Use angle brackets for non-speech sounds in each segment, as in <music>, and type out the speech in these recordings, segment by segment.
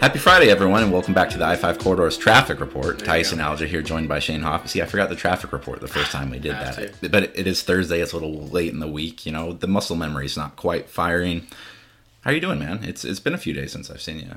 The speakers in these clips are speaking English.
Happy Friday, everyone, and welcome back to the I 5 Corridors Traffic Report. Tyson Alger here, joined by Shane Hoff. See, I forgot the traffic report the first time we did that. But it is Thursday, it's a little late in the week. You know, the muscle memory's not quite firing. How are you doing, man? It's It's been a few days since I've seen you.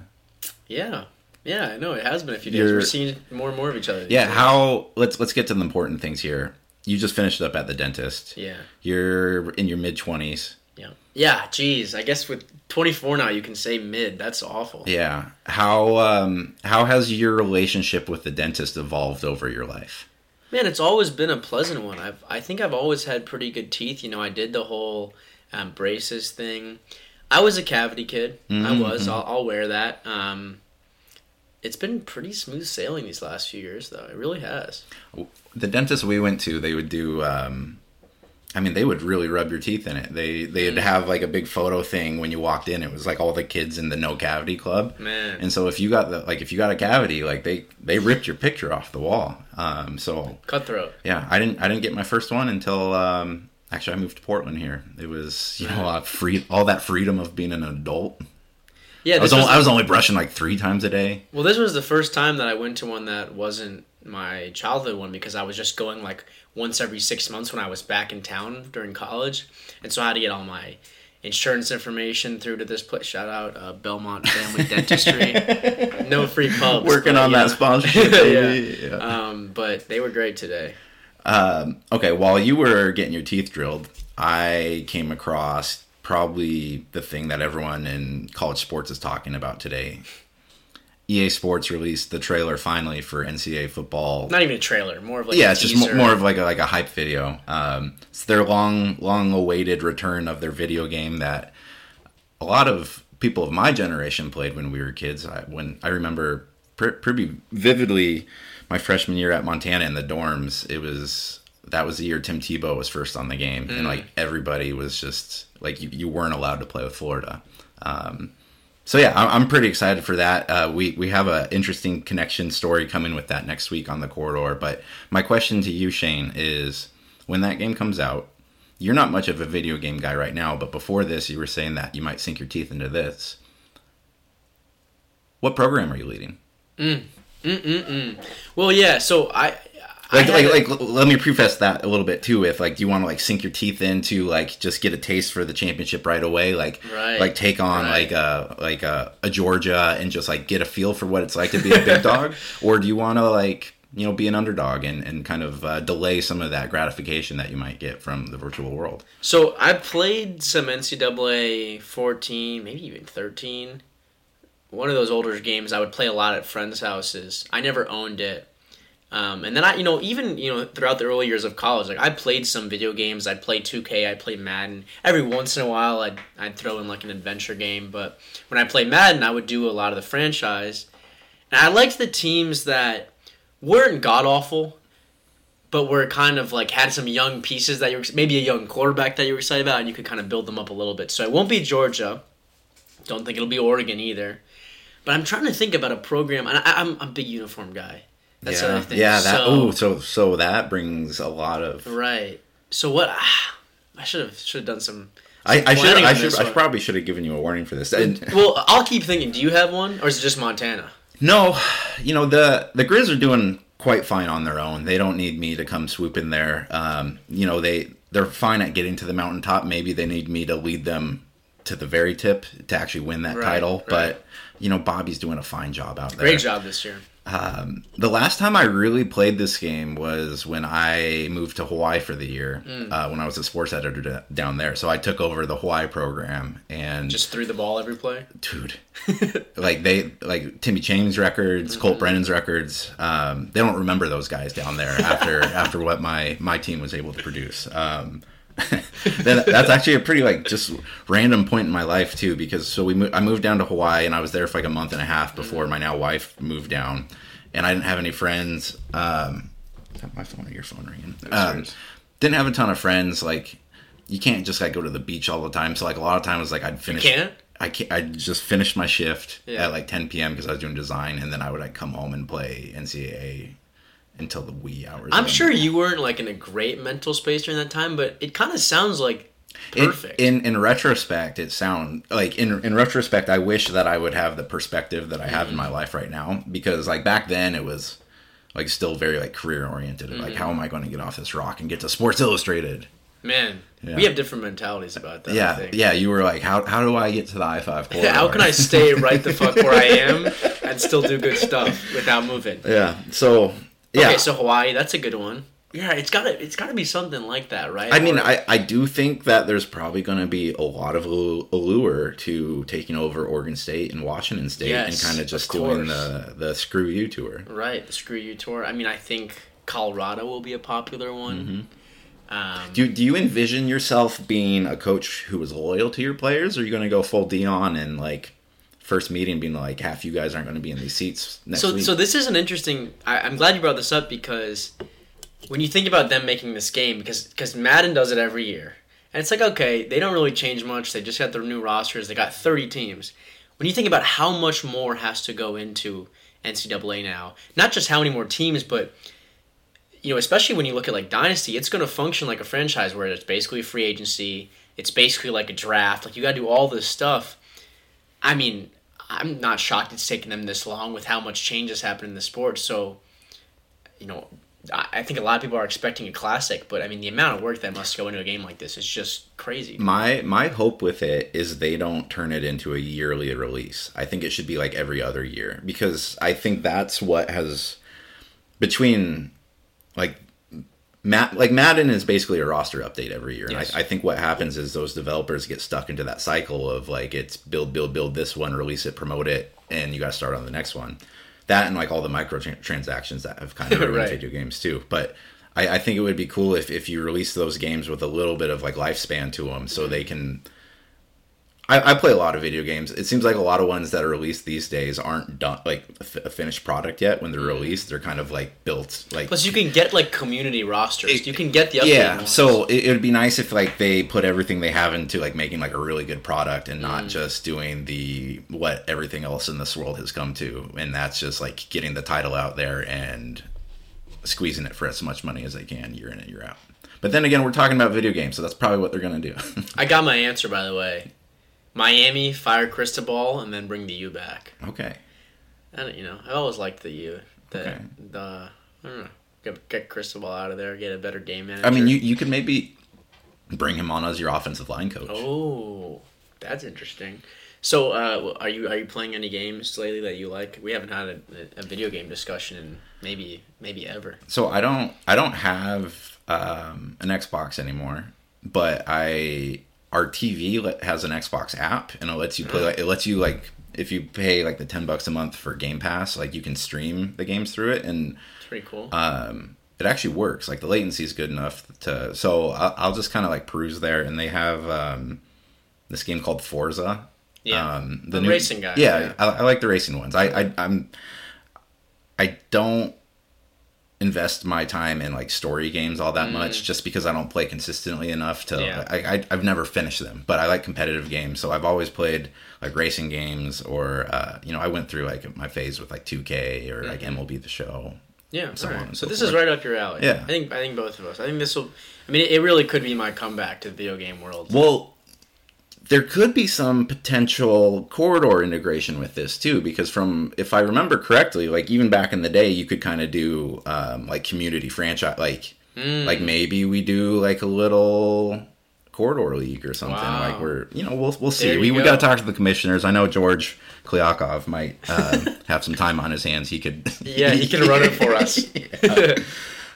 Yeah, yeah, I know it has been a few days. You're- We're seeing more and more of each other. Yeah, days. how. Let's let's get to the important things here. You just finished up at the dentist. Yeah, You're in your mid 20s. Yeah, yeah. Geez, I guess with 24 now, you can say mid. That's awful. Yeah. How um how has your relationship with the dentist evolved over your life? Man, it's always been a pleasant one. I've I think I've always had pretty good teeth. You know, I did the whole um, braces thing. I was a cavity kid. I Mhm. was. I'll, I'll wear that. Um, it's been pretty smooth sailing these last few years, though. It really has. the dentist we went to, they would do. Um, I mean, they would really rub your teeth in it. They they'd Mm. have like a big photo thing when you walked in. It was like all the kids in the no cavity club. Man, And so if you got the like if you got a cavity, like they they ripped your picture off the wall. Um, so cutthroat. yeah, I didn't I didn't get my first one until um, actually I moved to Portland here. It was you know uh, free all that freedom of being an adult. Yeah, I was this only, was- I was only brushing like three times a day. Well, this was the first time that I went to one that wasn't my childhood one because I was just going like once every six months when I was back in town during college, and so I had to get all my insurance information through to this place. Shout out uh, Belmont Family <laughs> Dentistry. no free pubs. Working but, on yeah. that sponsorship. <laughs> yeah. Yeah. Um, but they were great today. Um, okay, while you were getting your teeth drilled, I came across probably the thing that everyone in college sports is talking about today. EA Sports released the trailer finally for NCAA football. Not even a trailer, more of like yeah, a it's just teaser. mo- more of like a, like a hype video. Um, it's their long, long awaited return of their video game that a lot of people of my generation played when we were kids. I, when I remember pr- pretty vividly my freshman year at Montana in the dorms, it was that was the year Tim Tebow was first on the game, and like everybody was just like you, you weren't allowed to play with Florida. Um, so yeah, I'm pretty excited for that. Uh, we we have an interesting connection story coming with that next week on the corridor. But my question to you, Shane, is when that game comes out, you're not much of a video game guy right now, but before this, you were saying that you might sink your teeth into this. What program are you leading? Mm-mm-mm. Well, yeah. So I. Like, like, like, let me preface that a little bit too. With like, do you want to like sink your teeth into like just get a taste for the championship right away? Like, Right. like take on Right. like a like a, a Georgia and just like get a feel for what it's like to be a big <laughs> dog, or do you want to like you know be an underdog and and kind of uh, delay some of that gratification that you might get from the virtual world? So I played some NCAA 14, maybe even 13. One of those older games I would play a lot at friends' houses. I never owned it. Um, and then I, you know, even you know, throughout the early years of college, like I played some video games. I'd play 2K. I'd play Madden. Every once in a while, I'd I'd throw in like an adventure game. But when I played Madden, I would do a lot of the franchise. And I liked the teams that weren't god awful, but were kind of like had some young pieces that you were maybe a young quarterback that you were excited about, and you could kind of build them up a little bit. So it won't be Georgia. Don't think it'll be Oregon either. But I'm trying to think about a program, and I, I'm a big uniform guy. That's yeah, thing. yeah. That so, oh, so so that brings a lot of. right. So what? ah, <sighs> I should have should have done some. I, I should I should I probably should have given you a warning for this. And- Well, I'll keep thinking. Do you have one, or is it just Montana? No, you know the the Grizz are doing quite fine on their own. They don't need me to come swoop in there. Um, you know they they're fine at getting to the mountaintop. Maybe they need me to lead them to the very tip to actually win that Right, title. right. But you know Bobby's doing a fine job out there. Great job this year. Um, the last time I really played this game was when I moved to Hawaii for the year. Mm. Uh, when I was a sports editor d- down there, so I took over the Hawaii program and Just threw the ball every play. dude like they like Timmy Chang's records colt brennan's records um, they don't remember those guys down there after <laughs> after what my my team was able to produce um, <laughs> that's actually a pretty like just random point in my life too because so we mo- I moved down to Hawaii and I was there for like a month and a half before my now wife moved down and I didn't have any friends um, is that my phone or your phone ringing um, didn't have a ton of friends like you can't just like go to the beach all the time so like a lot of times like I'd finish? I can't, I just finished my shift Yeah. at like 10 p.m. because I was doing design, and then I would like come home and play NCAA until the wee hours. I'm sure you weren't like in a great mental space during that time, but it kind of sounds like perfect. In, in retrospect, it sound like in in retrospect, I wish that I would have the perspective that I have in my Mm-hmm. life right now because like back then it was like still very like career oriented. Mm-hmm. Like how am I going to get off this rock and get to Sports Illustrated? Man, Yeah. we have different mentalities about that. Yeah, yeah. You were like, how how do I get to the I five <laughs> corridor? How can I stay right the fuck where I am <laughs> and still do good stuff without moving? Yeah. So yeah. Okay, so Hawaii, that's a good one. Yeah, it's gotta it's gotta be something like that, right? I mean, Or- I, I do think that there's probably going to be a lot of allure to taking over Oregon State and Washington State Yes, and kind of just of doing the the screw you tour. right the screw you tour. I mean, I think Colorado will be a popular one. Um, Mm-hmm. Do do you envision yourself being a coach who is loyal to your players, or are you going to go full Deion and like first meeting being like half you guys aren't going to be in these seats next so week? so this is an interesting. I, I'm glad you brought this up because when you think about them making this game, because because Madden does it every year, and it's like okay, they don't really change much. They just got their new rosters. They got 30 teams. When you think about how much more has to go into NCAA now, not just how many more teams, but you know, especially when you look at like Dynasty, it's going to function like a franchise where it's basically a free agency. It's basically like a draft. Like you got to do all this stuff. I mean, I'm not shocked it's taken them this long with how much change has happened in the sport. So, you know, I think a lot of people are expecting a classic, but I mean, the amount of work that must go into a game like this is just crazy. my my hope with it is they don't turn it into a yearly release. I think it should be like every other year because I think that's what has between like Matt like Madden is basically a roster update every year. Yes. And I, I think what happens is those developers get stuck into that cycle of like it's build build build this one, release it, promote it, and you got to start on the next one. That and like all the microtransactions that have kind of <laughs> ruined Right. video games too. But I, I think it would be cool if, if you release those games with a little bit of like lifespan to them, so they mm-hmm. can. I, I play a lot of video games. It seems like a lot of ones that are released these days aren't done like a finished product yet. When they're released, they're kind of like built like Plus, you can get like community rosters. You can get the yeah ones. so it, it would be nice if like they put everything they have into like making like a really good product and Mm. not just doing the what everything else in this world has come to and that's just like getting the title out there and squeezing it for as much money as they can year in and year out but then again we're talking about video games so that's probably what they're gonna do <laughs> I got my answer by the way. Miami fire Cristobal and then bring the U back. okay And you know, I always liked the U. The Okay. the I don't know. Get, get Cristobal out of there. Get a better game manager. i mean you, you could maybe bring him on as your offensive line coach Oh, that's interesting. So, uh, are you are you playing any games lately that you like? We haven't had a, a video game discussion in maybe maybe ever. so I don't I don't have um, an Xbox anymore, but I our TV has an Xbox app and it lets you play like it lets you like if you pay like the ten bucks a month for Game Pass, like you can stream the games through it and It's pretty cool. um, it actually works. Like the latency is good enough to so I'll, I'll just kind of like peruse there and they have um, this game called Forza. Yeah. um, The racing guy, Yeah, yeah. I, I like the racing ones. I, I I'm I don't invest my time in like story games all that much just because I don't play consistently enough to Mm. Yeah. I, I I've never finished them but I like competitive games so I've always played like racing games or uh, you know I went through like my phase with like 2K or like Mm-hmm. MLB the show yeah. so all on right. and So so this forth. is right up your alley. Yeah. I think I think both of us. I think this will. I mean, it, it really could be my comeback to the video game world. Well, there could be some potential corridor integration with this too, because from if I remember correctly, like even back in the day, you could kind of do um, like community franchise, like Mm. like maybe we do like a little corridor league or something. Wow. Like we're you know we'll we'll see. There you We we got to talk to the commissioners. I know George Klyakov might uh, <laughs> have some time on his hands. He could yeah, he can run it for us. <laughs>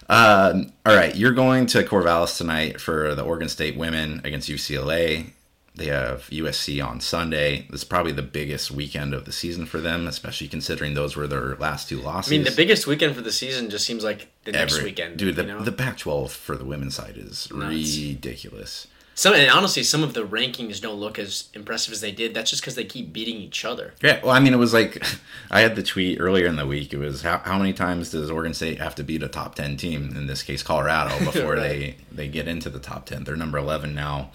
Um, all right, you're going to Corvallis tonight for the Oregon State women against UCLA. They have USC on Sunday. This is probably the biggest weekend of the season for them, especially considering those were their last two losses. I mean, the biggest weekend for the season just seems like the next Every- weekend. dude. The, you know? the Pac-12 for the women's side is Nuts. ridiculous. Some and honestly, some of the rankings don't look as impressive as they did. That's just because they keep beating each other. Yeah, well, I mean, it was like <laughs> I had the tweet earlier in the week. It was how, how many times does Oregon State have to beat a top ten team? In this case, Colorado, <laughs> before Right. they they get into the top ten. They're number eleven now.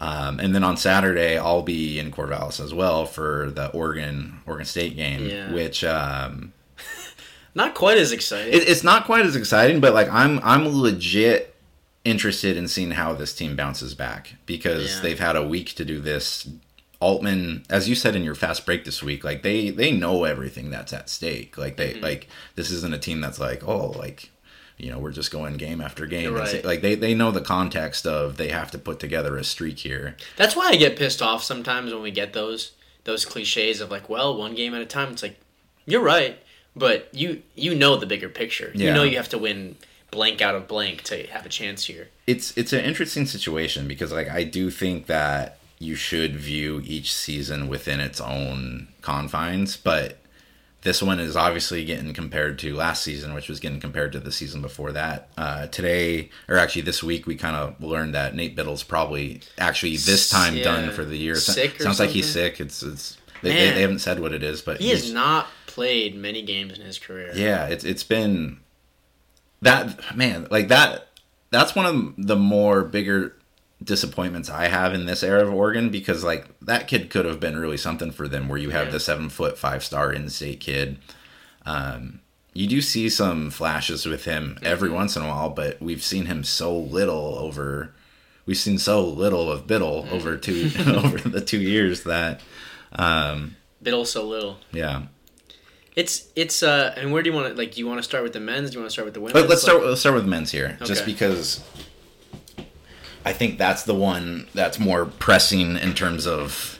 Um, and then on Saturday, I'll be in Corvallis as well for the Oregon Oregon State game, Yeah. which um, <laughs> Not quite as exciting. it, it's not quite as exciting, but like I'm I'm legit interested in seeing how this team bounces back because Yeah. they've had a week to do this. Altman, as you said in your fast break this week, like they they know everything that's at stake. Like they Mm-hmm. like this isn't a team that's like oh like you know we're just going game after game. Say- right. like they they know the context of they have to put together a streak here. That's why I get pissed off sometimes when we get those those cliches of like, well, one game at a time. It's like, you're right, but you you know the bigger picture. You know you have to win blank out of blank to have a chance here. it's it's an interesting situation because like I do think that you should view each season within its own confines, but this one is obviously getting compared to last season, which was getting compared to the season before that. Uh, today, or actually this week, we kind of learned that Nate Bittle's probably actually this time Yeah. done for the year. So- Sounds like he's sick. It's it's they, they, they haven't said what it is, but He has not played many games in his career. yeah, it's it's been that man like that. That's one of the more bigger disappointments I have in this era of Oregon because like that kid could have been really something for them. Where you have Yeah. the seven foot five star in state kid. Um, you do see some flashes with him every Mm-hmm. once in a while, but we've seen him so little over. We've seen so little of Bittle Mm-hmm. over two <laughs> <laughs> over the two years that um, Bittle so little. yeah. It's it's uh and where do you want to like? Do you want to start with the men's? Do you want to start with the women's? Let, let's Like- start. Let's start with men's here, just because I think that's the one that's more pressing in terms of.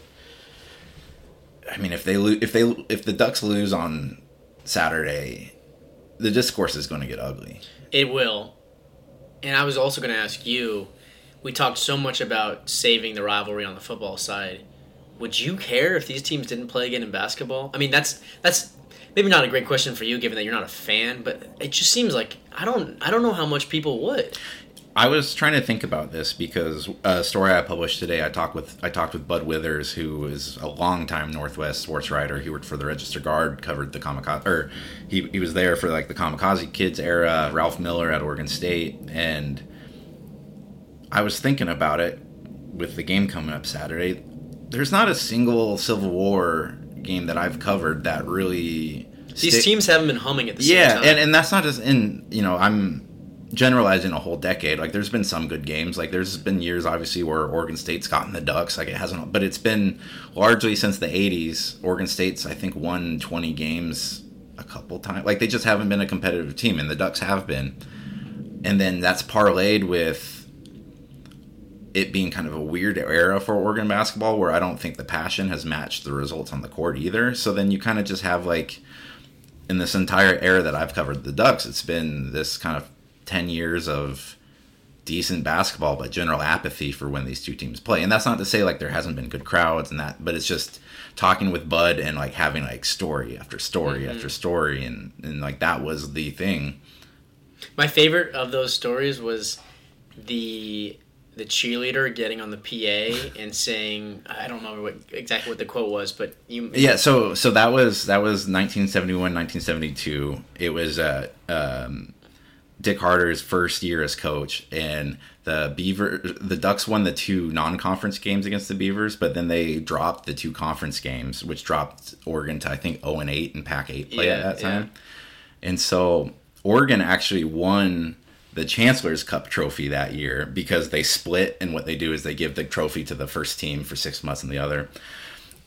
I mean, if they lose, if they if the Ducks lose on Saturday, the discourse is going to get ugly. It will. And I was also going to ask you. We talked so much about saving the rivalry on the football side. Would you care if these teams didn't play again in basketball? I mean, that's that's maybe not a great question for you, given that you're not a fan. But it just seems like I don't I don't know how much people would. I was trying to think about this because a story I published today. I talked with I talked with Bud Withers, who is a longtime Northwest sports writer. He worked for the Register Guard, covered the Kamikaze, or he he was there for like the Kamikaze Kids era. Ralph Miller at Oregon State, and I was thinking about it with the game coming up Saturday. There's not a single Civil War game that I've covered that really These teams haven't been humming at the same yeah, time. and and that's not just in you know I'm generalizing a whole decade. Like there's been some good games. Like there's been years obviously where Oregon State's gotten the Ducks. Like it hasn't, but it's been largely since the '80s. Oregon State's I think won 20 games a couple times. Like they just haven't been a competitive team, and the Ducks have been. And then that's parlayed with it being kind of a weird era for Oregon basketball where I don't think the passion has matched the results on the court either. So then you kind of just have like in this entire era that I've covered the Ducks, it's been this kind of 10 years of decent basketball, but general apathy for when these two teams play. And that's not to say like there hasn't been good crowds and that, but it's just talking with Bud and like having like story after story after story. And, and like that was the thing. My favorite of those stories was the the cheerleader getting on the PA <laughs> and saying I don't remember what exactly what the quote was, but you Yeah, so so that was that was 1971, 1972. It was uh, um, Dick Harter's first year as coach, and the Beaver the Ducks won the two non-conference games against the Beavers, but then they dropped the two conference games, which dropped Oregon to I think 0 and 8 and Pac 8 play Yeah, at that yeah. time. And so Oregon actually won the Chancellor's Cup trophy that year because they split, and what they do is they give the trophy to the first team for six months and the other.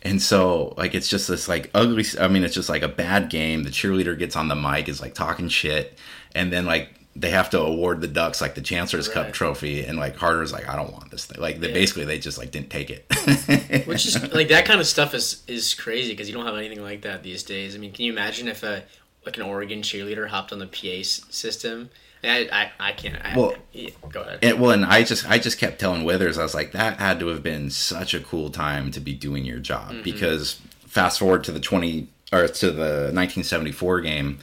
And so, like, it's just this like ugly. I mean, it's just like a bad game. The cheerleader gets on the mic, is like talking shit, and then like they have to award the Ducks like the Chancellor's Cup trophy, and like Harter's like, I don't want this thing. Like, they, Yeah. basically, they just like didn't take it. <laughs> which is <laughs> like that kind of stuff is is crazy because you don't have anything like that these days. I mean, can you imagine if a like an Oregon cheerleader hopped on the PA system? I I, I can't. I, Well, yeah, go ahead. And, well, and I just I just kept telling Withers, I was like, that had to have been such a cool time to be doing your job mm-hmm. because fast forward to the twenty or to the 1974 game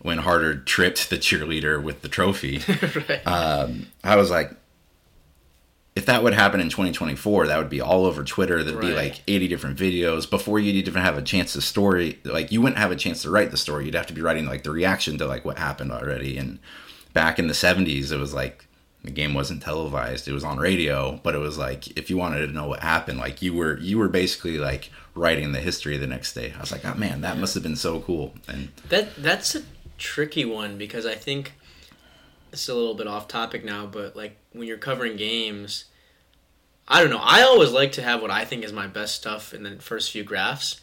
when Harter tripped the cheerleader with the trophy. <laughs> right. um, I was like, if that would happen in 2024, that would be all over Twitter. There'd be like 80 different videos before you'd even have a chance to story. Like you wouldn't have a chance to write the story. You'd have to be writing like the reaction to like what happened already. And back in the 70s, it was like the game wasn't televised. It was on radio, but it was like if you wanted to know what happened, like you were you were basically like writing the history the next day. I was like, oh man, that must have been so cool. And That that's a tricky one because I think it's a little bit off topic now, but like when you're covering games, I don't know. I always like to have what I think is my best stuff in the first few graphs,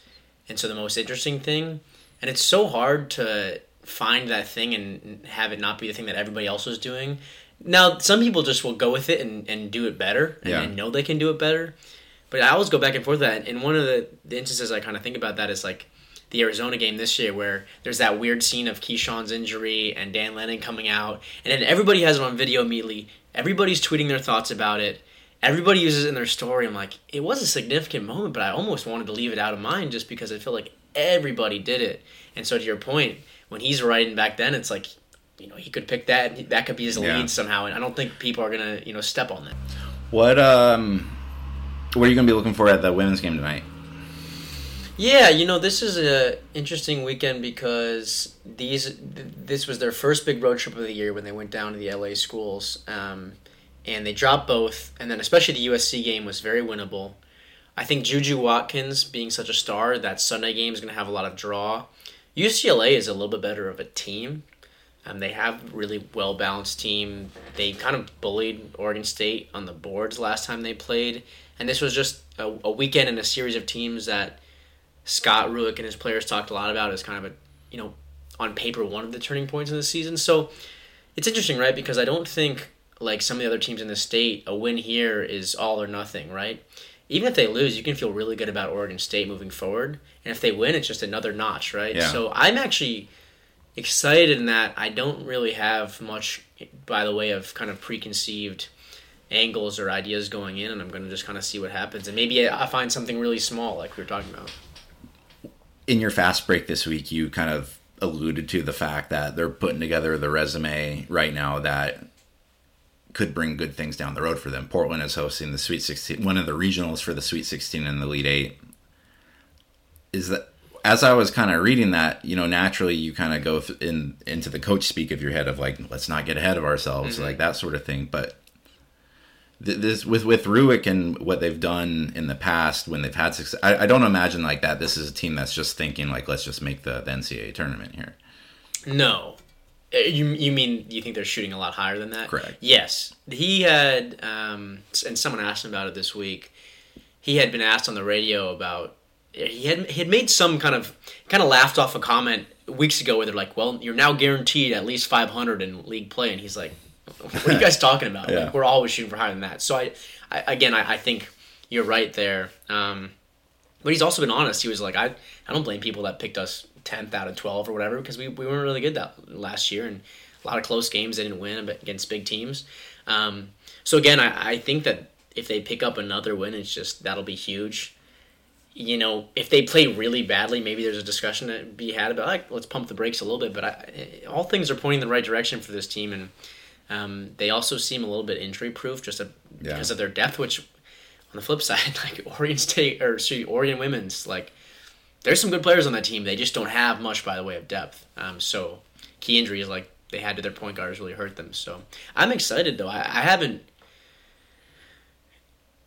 and so the most interesting thing. And it's so hard to find that thing and have it not be the thing that everybody else was doing. Now, some people just will go with it and, and do it better and, Yeah. and know they can do it better. But I always go back and forth with that. And one of the, the instances I kind of think about that is like the Arizona game this year where there's that weird scene of Keyshawn's injury and Dan Lanning coming out. And then everybody has it on video immediately. Everybody's tweeting their thoughts about it. Everybody uses it in their story. I'm like, it was a significant moment, but I almost wanted to leave it out of mine just because I feel like everybody did it. And so to your point, when he's writing back then, it's like, you know, he could pick that. That could be his Yeah. lead somehow. And I don't think people are gonna, you know, step on that. What um, what are you gonna be looking for at the women's game tonight? Yeah, you know, this is a interesting weekend because these th- this was their first big road trip of the year when they went down to the LA schools, um, and they dropped both, and then especially the USC game was very winnable. I think Juju Watkins being such a star, that Sunday game is going to have a lot of draw. UCLA is a little bit better of a team. Um, they have really well balanced team. They kind of bullied Oregon State on the boards last time they played, and this was just a, a weekend and a series of teams that Scott Rueck and his players talked a lot about as kind of a, you know, on paper one of the turning points in the season. So it's interesting, right? Because I don't think like some of the other teams in the state, a win here is all or nothing, right? Even if they lose, you can feel really good about Oregon State moving forward, and if they win, it's just another notch, right? Yeah. So I'm actually excited in that I don't really have much by the way of kind of preconceived angles or ideas going in, and I'm going to just kind of see what happens, and maybe I find something really small, like we were talking about. In your fast break this week, you kind of alluded to the fact that they're putting together the resume right now that could bring good things down the road for them. Portland is hosting the Sweet 16, one of the regionals for the Sweet 16 and the Elite 8. Is that as I was kind of reading that, you know, naturally you kind of go in into the coach speak of your head of like, let's not get ahead of ourselves, mm-hmm. like that sort of thing. But this with with Rueck and what they've done in the past when they've had success, I, I don't imagine like that. This is a team that's just thinking like, let's just make the, the NCAA tournament here. No. Uh, You you mean you think they're shooting a lot higher than that? Correct. Yes. He had um and someone asked him about it this week. He had been asked on the radio about he had he had made some kind of kind of laughed off a comment weeks ago where they're like, "Well, you're now guaranteed at least 500 in league play," and he's like, "What are you guys talking about? Yeah. Like, we're always shooting for higher than that." So I, I again, I, I think you're right there. Um, but he's also been honest. He was like, I, I don't blame people that picked us 10th out of 12 or whatever because we, we weren't really good that last year and a lot of close games they didn't win against big teams. Um, so again, I, I think that if they pick up another win, it's just that'll be huge. You know, if they play really badly, maybe there's a discussion to be had about like let's pump the brakes a little bit. But I, all things are pointing in the right direction for this team, and um, they also seem a little bit injury proof just a, Yeah. because of their depth. Which, on the flip <laughs> side, like Oregon State or me, Oregon women's, like there's some good players on that team. They just don't have much by the way of depth. Um, so key injuries like they had to their point guards really hurt them. So I'm excited though. I, I haven't.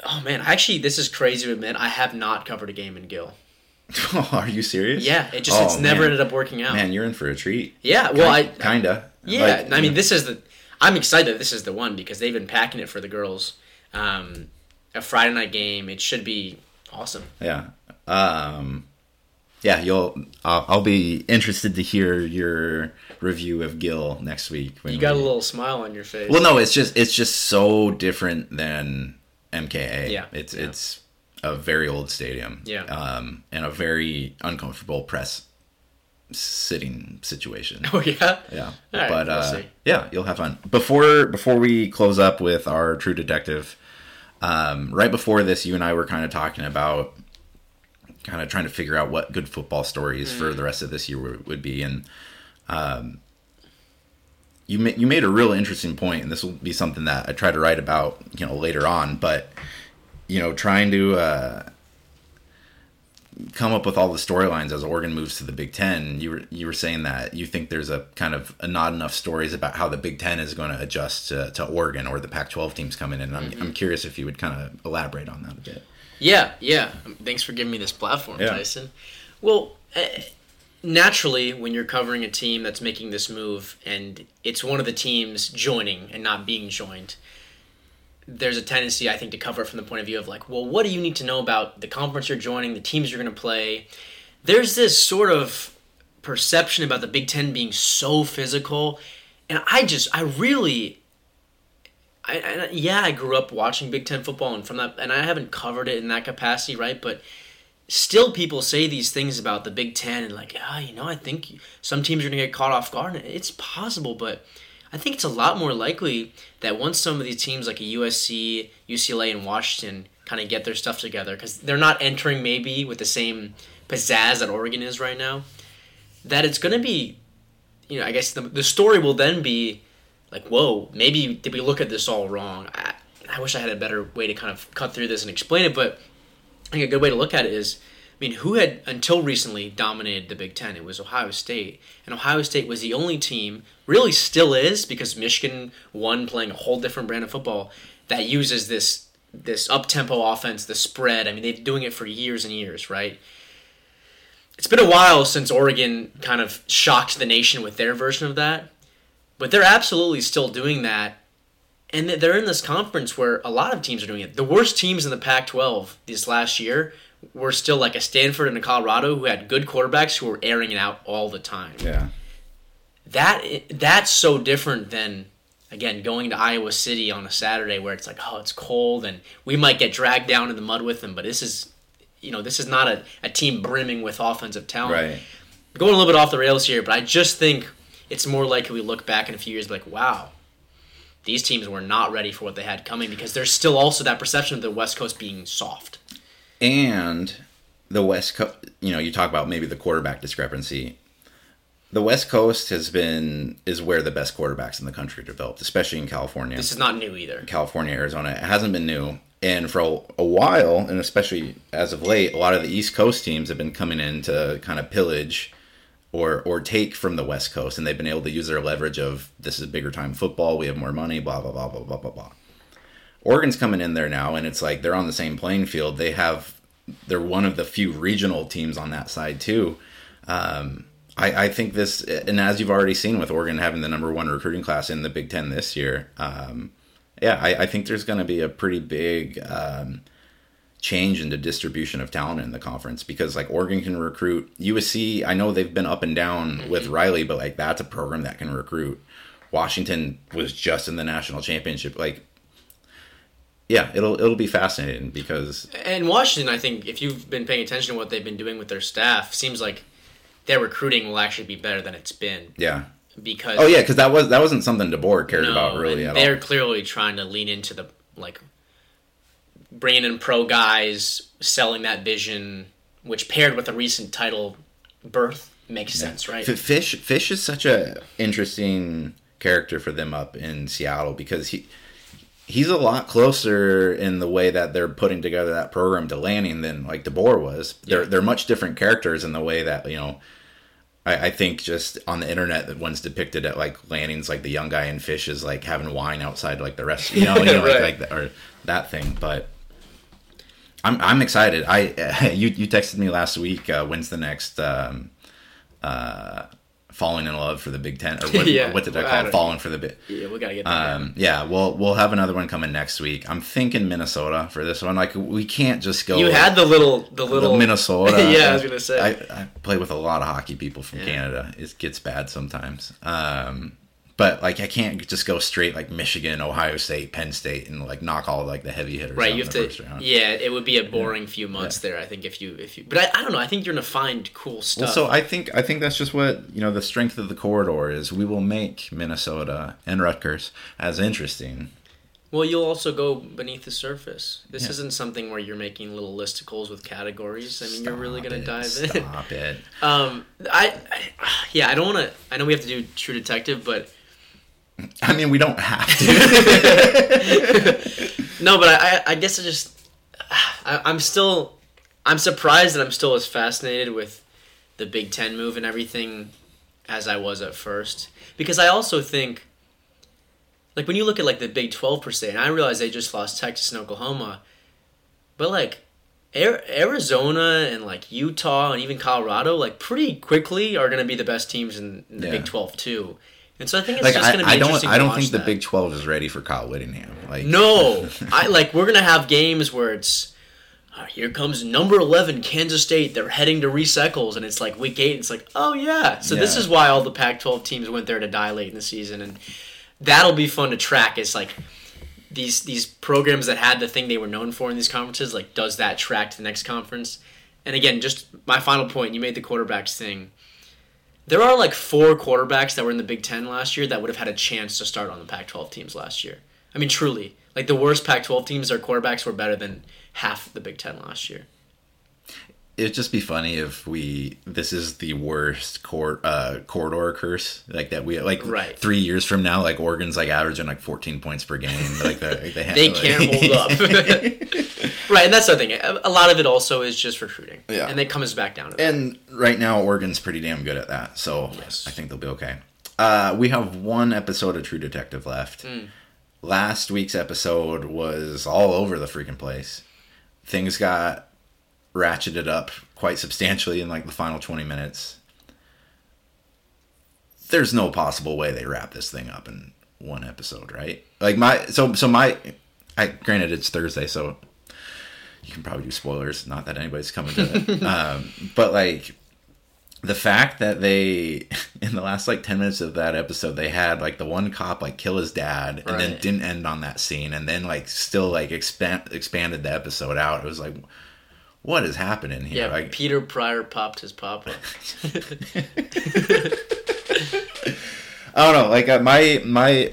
Oh man, actually, this is crazy to admit. I have not covered a game in Gill. <laughs> Are you serious? Yeah, it just Oh, it's never man. ended up working out. Man, you're in for a treat. Yeah, well, I kinda. yeah, Like, I mean, this is the. I'm excited. that This is the one because they've been packing it for the girls. Um, a Friday night game. It should be awesome. Yeah. Um, yeah, you'll. I'll, I'll be interested to hear your review of Gill next week. when You got a little smile on your face. Well, no, it's just it's just so different than MKA. Yeah, it's yeah. it's a very old stadium. Yeah. um, and a very uncomfortable press sitting situation. <laughs> Oh yeah. Yeah, All right, but we'll uh, see. yeah, you'll have fun. Before before we close up with our True Detective, um, right before this, you and I were kind of talking about kind of trying to figure out what good football stories Mm. for the rest of this year would, would be, and um, you ma- you made a real interesting point, and this will be something that I try to write about, you know, later on. But you know, trying to uh, come up with all the storylines as Oregon moves to the Big Ten. You were you were saying that you think there's a kind of a not enough stories about how the Big Ten is going to adjust to, to Oregon or the Pac-12 teams coming in. And I'm I'm curious if you would kind of elaborate on that a bit. Yeah, yeah. Thanks for giving me this platform, Yeah. Tyson. Well, eh, naturally, when you're covering a team that's making this move and it's one of the teams joining and not being joined, there's a tendency, I think, to cover it from the point of view of like, well, what do you need to know about the conference you're joining, the teams you're going to play? There's this sort of perception about the Big Ten being so physical, and I just, I really, I, I yeah, I grew up watching Big Ten football, and from that, and I haven't covered it in that capacity, right? But still people say these things about the Big Ten and like, ah, you know, I think some teams are going to get caught off guard. and It's possible, but I think it's a lot more likely that once some of these teams like USC, UCLA, and Washington kind of get their stuff together, because they're not entering maybe with the same pizzazz that Oregon is right now, that it's going to be, you know, I guess the, the story will then be like, whoa, maybe did we look at this all wrong? I, I wish I had a better way to kind of cut through this and explain it, but I think a good way to look at it is, mean, who had until recently dominated the Big Ten? It was Ohio State, and Ohio State was the only team, really still is, because Michigan won playing a whole different brand of football that uses this this up tempo offense, the spread. I mean, they've been doing it for years and years, right? It's been a while since Oregon kind of shocked the nation with their version of that, but they're absolutely still doing that and they're in this conference where a lot of teams are doing it. The worst teams in the Pac-12 this last year were still like a Stanford and a Colorado who had good quarterbacks who were airing it out all the time. Yeah. That that's so different than again going to Iowa City on a Saturday where it's like oh it's cold and we might get dragged down in the mud with them, but this is you know this is not a, a team brimming with offensive talent. Right. Going a little bit off the rails here, but I just think it's more likely we look back in a few years like wow these teams were not ready for what they had coming because there's still also that perception of the West Coast being soft. And the West Coast, you know, you talk about maybe the quarterback discrepancy. The West Coast has been is where the best quarterbacks in the country developed, especially in California. This is not new either. California, Arizona, it hasn't been new. And for a, a while, and especially as of late, a lot of the East Coast teams have been coming in to kind of pillage or or take from the West Coast, and they've been able to use their leverage of this is bigger time football, we have more money, blah blah blah blah blah blah blah. Oregon's coming in there now, and it's like they're on the same playing field. They have they're one of the few regional teams on that side too. Um, I, I think this, and as you've already seen with Oregon having the number one recruiting class in the Big Ten this year, um, yeah, I, I, think there's going to be a pretty big um, change in the distribution of talent in the conference because like Oregon can recruit USC. I know they've been up and down mm-hmm. with Riley, but like that's a program that can recruit. Washington was just in the national championship. Like, yeah, it'll it'll be fascinating because and Washington, I think if you've been paying attention to what they've been doing with their staff, seems like their recruiting will actually be better than it's been. Yeah. Because oh yeah, because that was that wasn't something DeBoer cared no, about really at they're all. clearly trying to lean into the like bringing in pro guys, selling that vision, which paired with a recent title berth makes yeah. sense, right? Fisch Fisch is such a interesting character for them up in Seattle because he he's a lot closer in the way that they're putting together that program to Lanning than like DeBoer was. They're they're much different characters in the way that you know. I, I think just on the internet that one's depicted at like Lanning's like the young guy in Fisch is like having wine outside like the rest, you know, you <laughs> know right. like, like or that thing. But I'm I'm excited. I <laughs> you you texted me last week. Uh, when's the next um, uh, falling in love for the Big Ten or <laughs> what, yeah, what did I call it? Falling for the bit? Yeah, we gotta get. Um, yeah, we'll we'll have another one coming next week. I'm thinking Minnesota for this one. Like we can't just go. You had the little the little the Minnesota. <laughs> yeah, I was gonna say. I, I play with a lot of hockey people from yeah. Canada. It gets bad sometimes. Um, but like I can't just go straight like Michigan, Ohio State, Penn State, and like knock all like the heavy hitters. Right, you have to. Yeah, it would be a boring yeah. few months yeah. there. I think if you if you, but I, I don't know. I think you're gonna find cool stuff. Well, so I think I think that's just what you know. The strength of the corridor is we will make Minnesota and Rutgers as interesting. Well, you'll also go beneath the surface. This yeah. isn't something where you're making little listicles with categories. I mean, Stop you're really going to dive in. Stop it. <laughs> Um, I, I, yeah, I don't want to. I know we have to do True Detective, but I mean, we don't have to. <laughs> no, but I, I guess I just, I, I'm still, I'm surprised that I'm still as fascinated with the Big Ten move and everything as I was at first. Because I also think, like, when you look at, like, the Big 12 per se, and I realize they just lost Texas and Oklahoma, but, like, Arizona and like Utah and even Colorado, like pretty quickly, are going to be the best teams in, the Yeah. Big Twelve too. And so I think it's Like just going to be I don't interesting. I don't think the. Big Twelve is ready for Kyle Whittingham. Like No, <laughs> I like we're gonna have games where it's uh, here comes number eleven Kansas State. They're heading to Rice-Eccles, and it's like week eight. It's like oh yeah. So this is why all the Pac-12 teams went there to die late in the season, and that'll be fun to track. It's like these these programs that had the thing they were known for in these conferences. Like does that track to the next conference? And again, just my final point. You made the quarterbacks thing. There are like four quarterbacks that were in the Big Ten last year that would have had a chance to start on the Pac-12 teams last year. I mean, truly, like the worst Pac-12 teams, their quarterbacks were better than half the Big Ten last year. It'd just be funny if we this is the worst cor- uh, corridor curse like that we like Right. three years from now like Oregon's like averaging like 14 points per game like the, like, they, have, They <laughs> can't hold <laughs> up. <laughs> right, and that's the thing. A lot of it also is just recruiting. Yeah. and it comes back down to that. and right now Oregon's pretty damn good at that so Yes. I think they'll be okay uh, we have one episode of True Detective left Hmm. last week's episode was all over the freaking place things got ratcheted up quite substantially in like the final 20 minutes. There's no possible way they wrap this thing up in one episode right? Like my so so my i granted it's thursday so you can probably do spoilers not that anybody's coming to it. <laughs> Um but like the fact that they <laughs> in the last like 10 minutes of that episode they had like the one cop like kill his dad and then didn't end on that scene and then like still like expand expanded the episode out it was like what is happening here yeah, like Peter Prior popped his papa. <laughs> I don't know. Like uh, my my,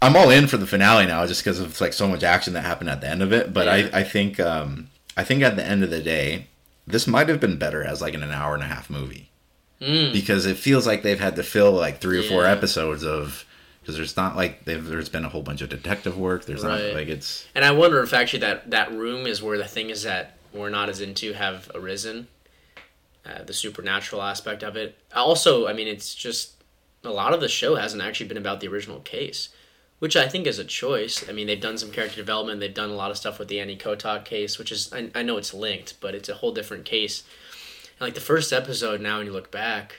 I'm all in for the finale now, just because of like so much action that happened at the end of it. But Yeah. I I think um I think at the end of the day, this might have been better as like an hour and a half movie Mm. because it feels like they've had to fill like three or four episodes of because there's not like they've, there's been a whole bunch of detective work. There's Right. not like it's And I wonder if actually that that room is where the thing is that we're not as into have arisen, uh, the supernatural aspect of it. Also, I mean, it's just a lot of the show hasn't actually been about the original case, which I think is a choice. I mean, they've done some character development. They've done a lot of stuff with the Annie Kowtok case, which is I, I know it's linked, but it's a whole different case. And like the first episode, now when you look back,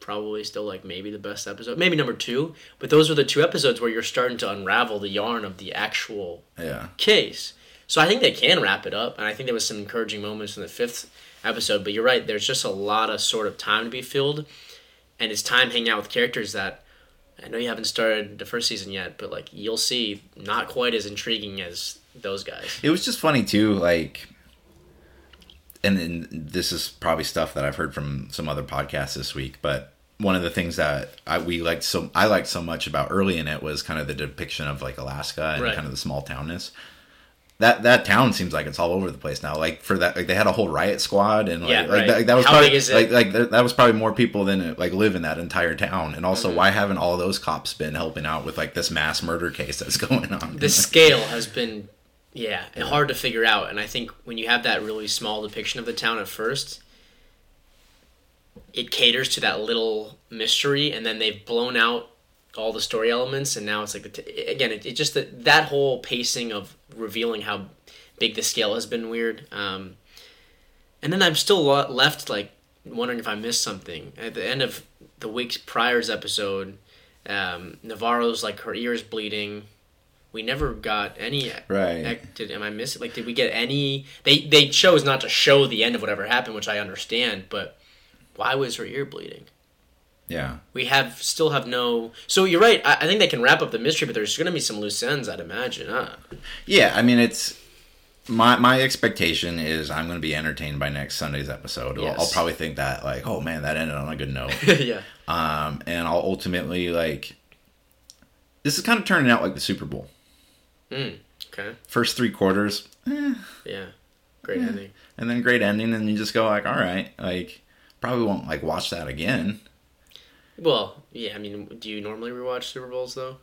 probably still like maybe the best episode, maybe number two. But those were the two episodes where you're starting to unravel the yarn of the actual yeah case. So I think they can wrap it up, and I think there was some encouraging moments in the fifth episode. But you're right, there's just a lot of sort of time to be filled, and it's time hanging out with characters that I know you haven't started the first season yet, but like you'll see, not quite as intriguing as those guys. It was just funny too, like, and, and this is probably stuff that I've heard from some other podcasts this week. But one of the things that I we liked so I liked so much about early in it was kind of the depiction of like Alaska and Right. kind of the small townness. That that town seems like it's all over the place now. Like for that, like they had a whole riot squad, and like, Yeah, like, right. that, that was How probably big is it? like like that, was probably more people than like live in that entire town. And also, Mm-hmm. why haven't all those cops been helping out with like this mass murder case that's <laughs> going on? The scale has been, yeah, hard to figure out. And I think when you have that really small depiction of the town at first, it caters to that little mystery, and then they've blown out all the story elements, and now it's like the t- again, it, it just that that whole pacing of revealing how big the scale has been weird. Um, and then I'm still lo- left like wondering if I missed something at the end of the week's prior's episode. Um, Navarro's like her ears bleeding. We never got any. Right. Did am I missing? Like, did we get any? They they chose not to show the end of whatever happened, which I understand. But why was her ear bleeding? Yeah. We have still have no. So you're right. I, I think they can wrap up the mystery, but there's going to be some loose ends. I'd imagine. Huh? Yeah, I mean it's my my expectation is I'm going to be entertained by next Sunday's episode. I'll- I'll probably think that like, oh man, that ended on a good note. <laughs> yeah. um, and I'll ultimately like this is kind of turning out like the Super Bowl. Mm, okay. First three quarters, Yeah. Great ending. and then great ending, and you just go like, all right, like probably won't like watch that again. Well, yeah. I mean, do you normally rewatch Super Bowls though?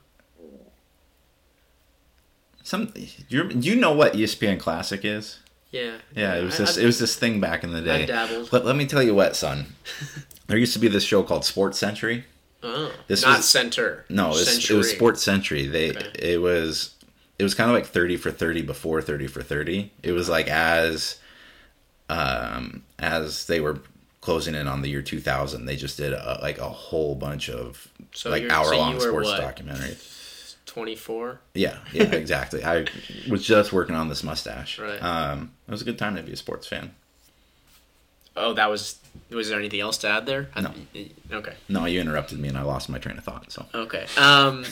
Some you you know what ESPN Classic is? Yeah. Yeah, it was I- this I've- it was this thing back in the day. I've dabbled. Let, let me tell you what, son. <laughs> there used to be this show called Sports Century. Oh, This not was- center. No, it was, it was Sports Century. They Okay. it was it was kind of like thirty for thirty before thirty for thirty. It was like as um, as they were closing in on the year 2000, they just did a, like a whole bunch of So like hour long were sports what? documentaries. Twenty four. Yeah, yeah, <laughs> exactly. I was just working on this mustache. Right. Um, it was a good time to be a sports fan. Oh, that was. Was there anything else to add there? I- No. Okay. No, you interrupted me and I lost my train of thought. So. Okay. Um,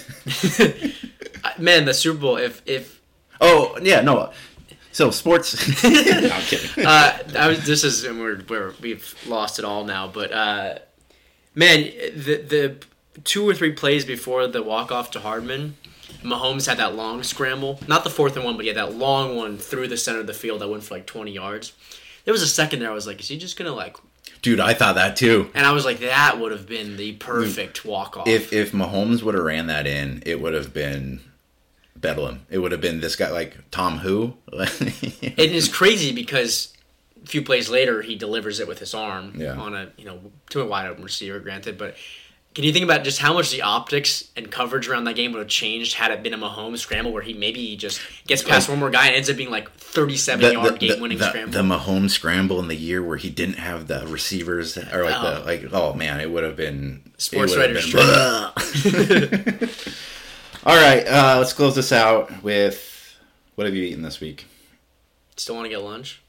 <laughs> man, the Super Bowl. If if Oh yeah, no. So sports. <laughs> no, I'm kidding. <laughs> uh, I was, this is and we're, we're we've lost it all now. But uh, man, the the two or three plays before the walk off to Hardman, Mahomes had that long scramble. Not the fourth and one, but he had that long one through the center of the field that went for like twenty yards. There was a second there. I was like, is he just gonna like? Dude, I thought that too. And I was like, that would have been the perfect walk off. If if Mahomes would have ran that in, it would have been bedlam. It would have been this guy like Tom Who. <laughs> It is crazy because a few plays later he delivers it with his arm Yeah. on a you know to a wide open receiver, granted. But can you think about just how much the optics and coverage around that game would have changed had it been a Mahomes scramble where he maybe just gets past one more guy and ends up being like thirty seven yard game winning the, scramble. the Mahomes scramble in the year where he didn't have the receivers or like Oh. the like oh man, it would have been Sports writers been- <laughs> <laughs> All right, uh, let's close this out with what have you eaten this week? Still want to get lunch?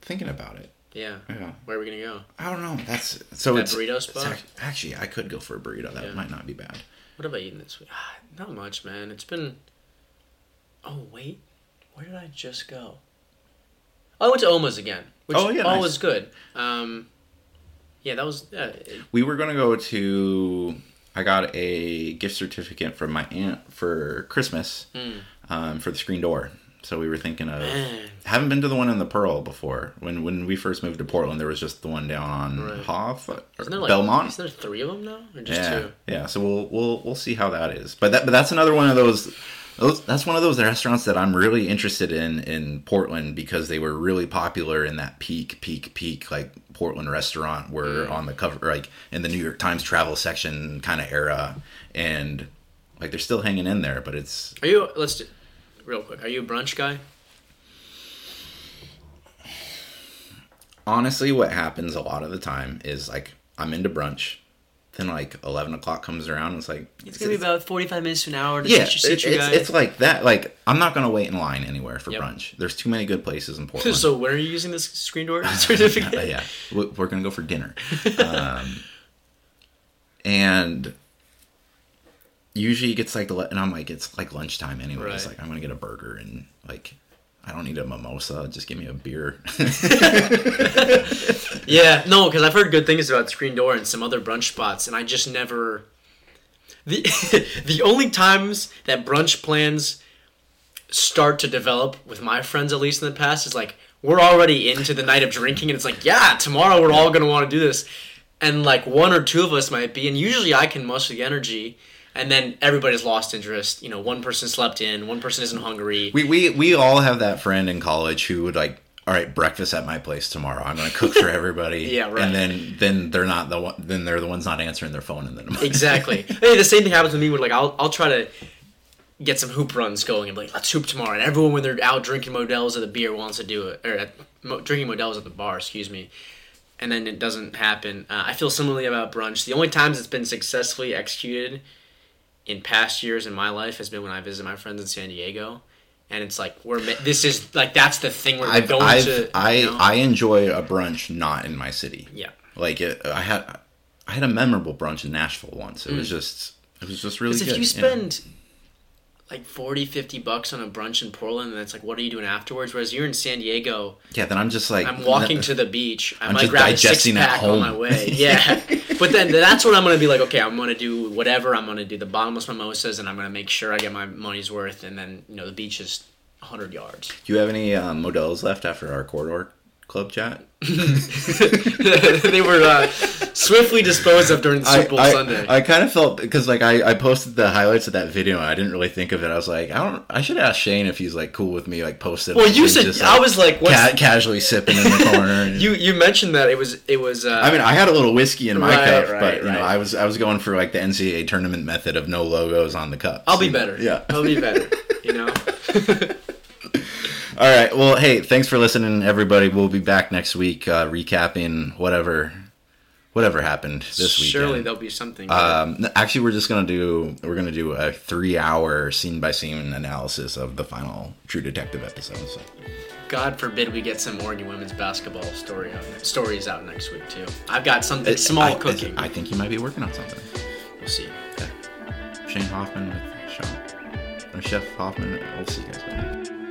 Thinking about it. Yeah. Yeah. Where are we gonna go? I don't know. That's so That it's burrito spot? ac- actually, I could go for a burrito. That Yeah. might not be bad. What have I eaten this week? Ah, Not much, man. It's been. Oh wait, where did I just go? Oh, I went to Oma's again, which Oh, yeah, all nice. was good. Um, yeah, that was. It- We were gonna go to. I got a gift certificate from my aunt for Christmas Hmm. um, for the screen door. So we were thinking of. Man. Haven't been to the one in the Pearl before. When when we first moved to Portland, there was just the one down on Right. Hoff or like Belmont. Isn't there three of them now, or just yeah, two? yeah. So we'll we'll we'll see how that is. But that but that's another one of those. Those, that's one of those restaurants that I'm really interested in in Portland because they were really popular in that peak, peak, peak like Portland restaurant where mm. on the cover, like in the New York Times travel section kind of era, and like they're still hanging in there. But it's Are you? Let's do, real quick. Are you a brunch guy? honestly what happens a lot of the time is like I'm into brunch, then like eleven o'clock comes around, it's like It's gonna be about forty-five minutes to an hour to yeah, it- it's, it's like that. Like I'm not gonna wait in line anywhere for Yep. brunch. There's too many good places in Portland. so when are you using this screen door <laughs> certificate? Yeah, we- we're gonna go for dinner, <laughs> um, and usually it gets like, the- and I'm like, it's like lunchtime anyway. It's like I'm gonna get a burger and like. I don't need a mimosa. Just give me a beer. <laughs> Yeah, no, because I've heard good things about Screen Door and some other brunch spots, and I just never. The <laughs> the only times that brunch plans start to develop with my friends, at least in the past, is like we're already into the night of drinking, and it's like, yeah, tomorrow we're all gonna want to do this, and like one or two of us might be, and usually I can muster the energy. And then everybody's lost interest. You know, one person slept in, one person isn't hungry. We we we all have that friend in college who would like, all right, breakfast at my place tomorrow. I'm gonna cook for <laughs> everybody. Yeah, right. And then then they're not the one. Then they're the ones not answering their phone in the morning. Exactly. <laughs> hey, the same thing happens with me. Where like I'll I'll try to get some hoop runs going and be like, let's hoop tomorrow. And everyone when they're out drinking Modelos or the beer wants to do it, or at, mo- drinking Modelos at the bar. Excuse me. And then it doesn't happen. Uh, I feel similarly about brunch. The only times it's been successfully executed in past years in my life has been when I visit my friends in San Diego. And it's like we're this is like that's the thing we're I've, going I've to. I you know? I enjoy a brunch not in my city. yeah. Like it, I had I had a memorable brunch in Nashville once. It was just it was just really Because good. Mm. if you yeah. Like 40, 50 bucks on a brunch in Portland, and it's like, what are you doing afterwards? Whereas you're in San Diego, yeah, then I'm just like I'm walking <laughs> to the beach. I I'm might just grab a six pack on my way. <laughs> Yeah. but then that's when I'm going to be like, okay, I'm going to do whatever. I'm going to do the bottomless mimosas, and I'm going to make sure I get my money's worth. And then, you know, the beach is 100 yards. Do you have any um, Modelos left after our corridor club chat? <laughs> <laughs> they were uh, swiftly disposed of during the Super Bowl I, Sunday. I kind of felt because like I, I posted the highlights of that video and I didn't really think of it. I was like, I don't. I should ask Shane if he's like cool with me like posting. well, you said just, I was like, what's, ca- casually sipping in the <laughs> corner. and- you you mentioned that it was it was. Uh, I mean, I had a little whiskey in my Right, cup, right, but you know. I was I was going for like the NCAA tournament method of no logos on the cup. I'll be better. Yeah. I'll be better. You know. All right. Well, hey, thanks for listening, everybody. We'll be back next week, uh, recapping whatever, whatever happened this week. Surely there'll be something. Um, actually, we're just gonna do we're gonna do a three-hour scene-by-scene analysis of the final True Detective episode. So. God forbid we get some Oregon women's basketball story out, stories out next week too. I've got something It's small I, cooking. I think you might be working on something. we'll see. Shane Hoffman with Sean or Chef Hoffman. We'll see you guys. Later.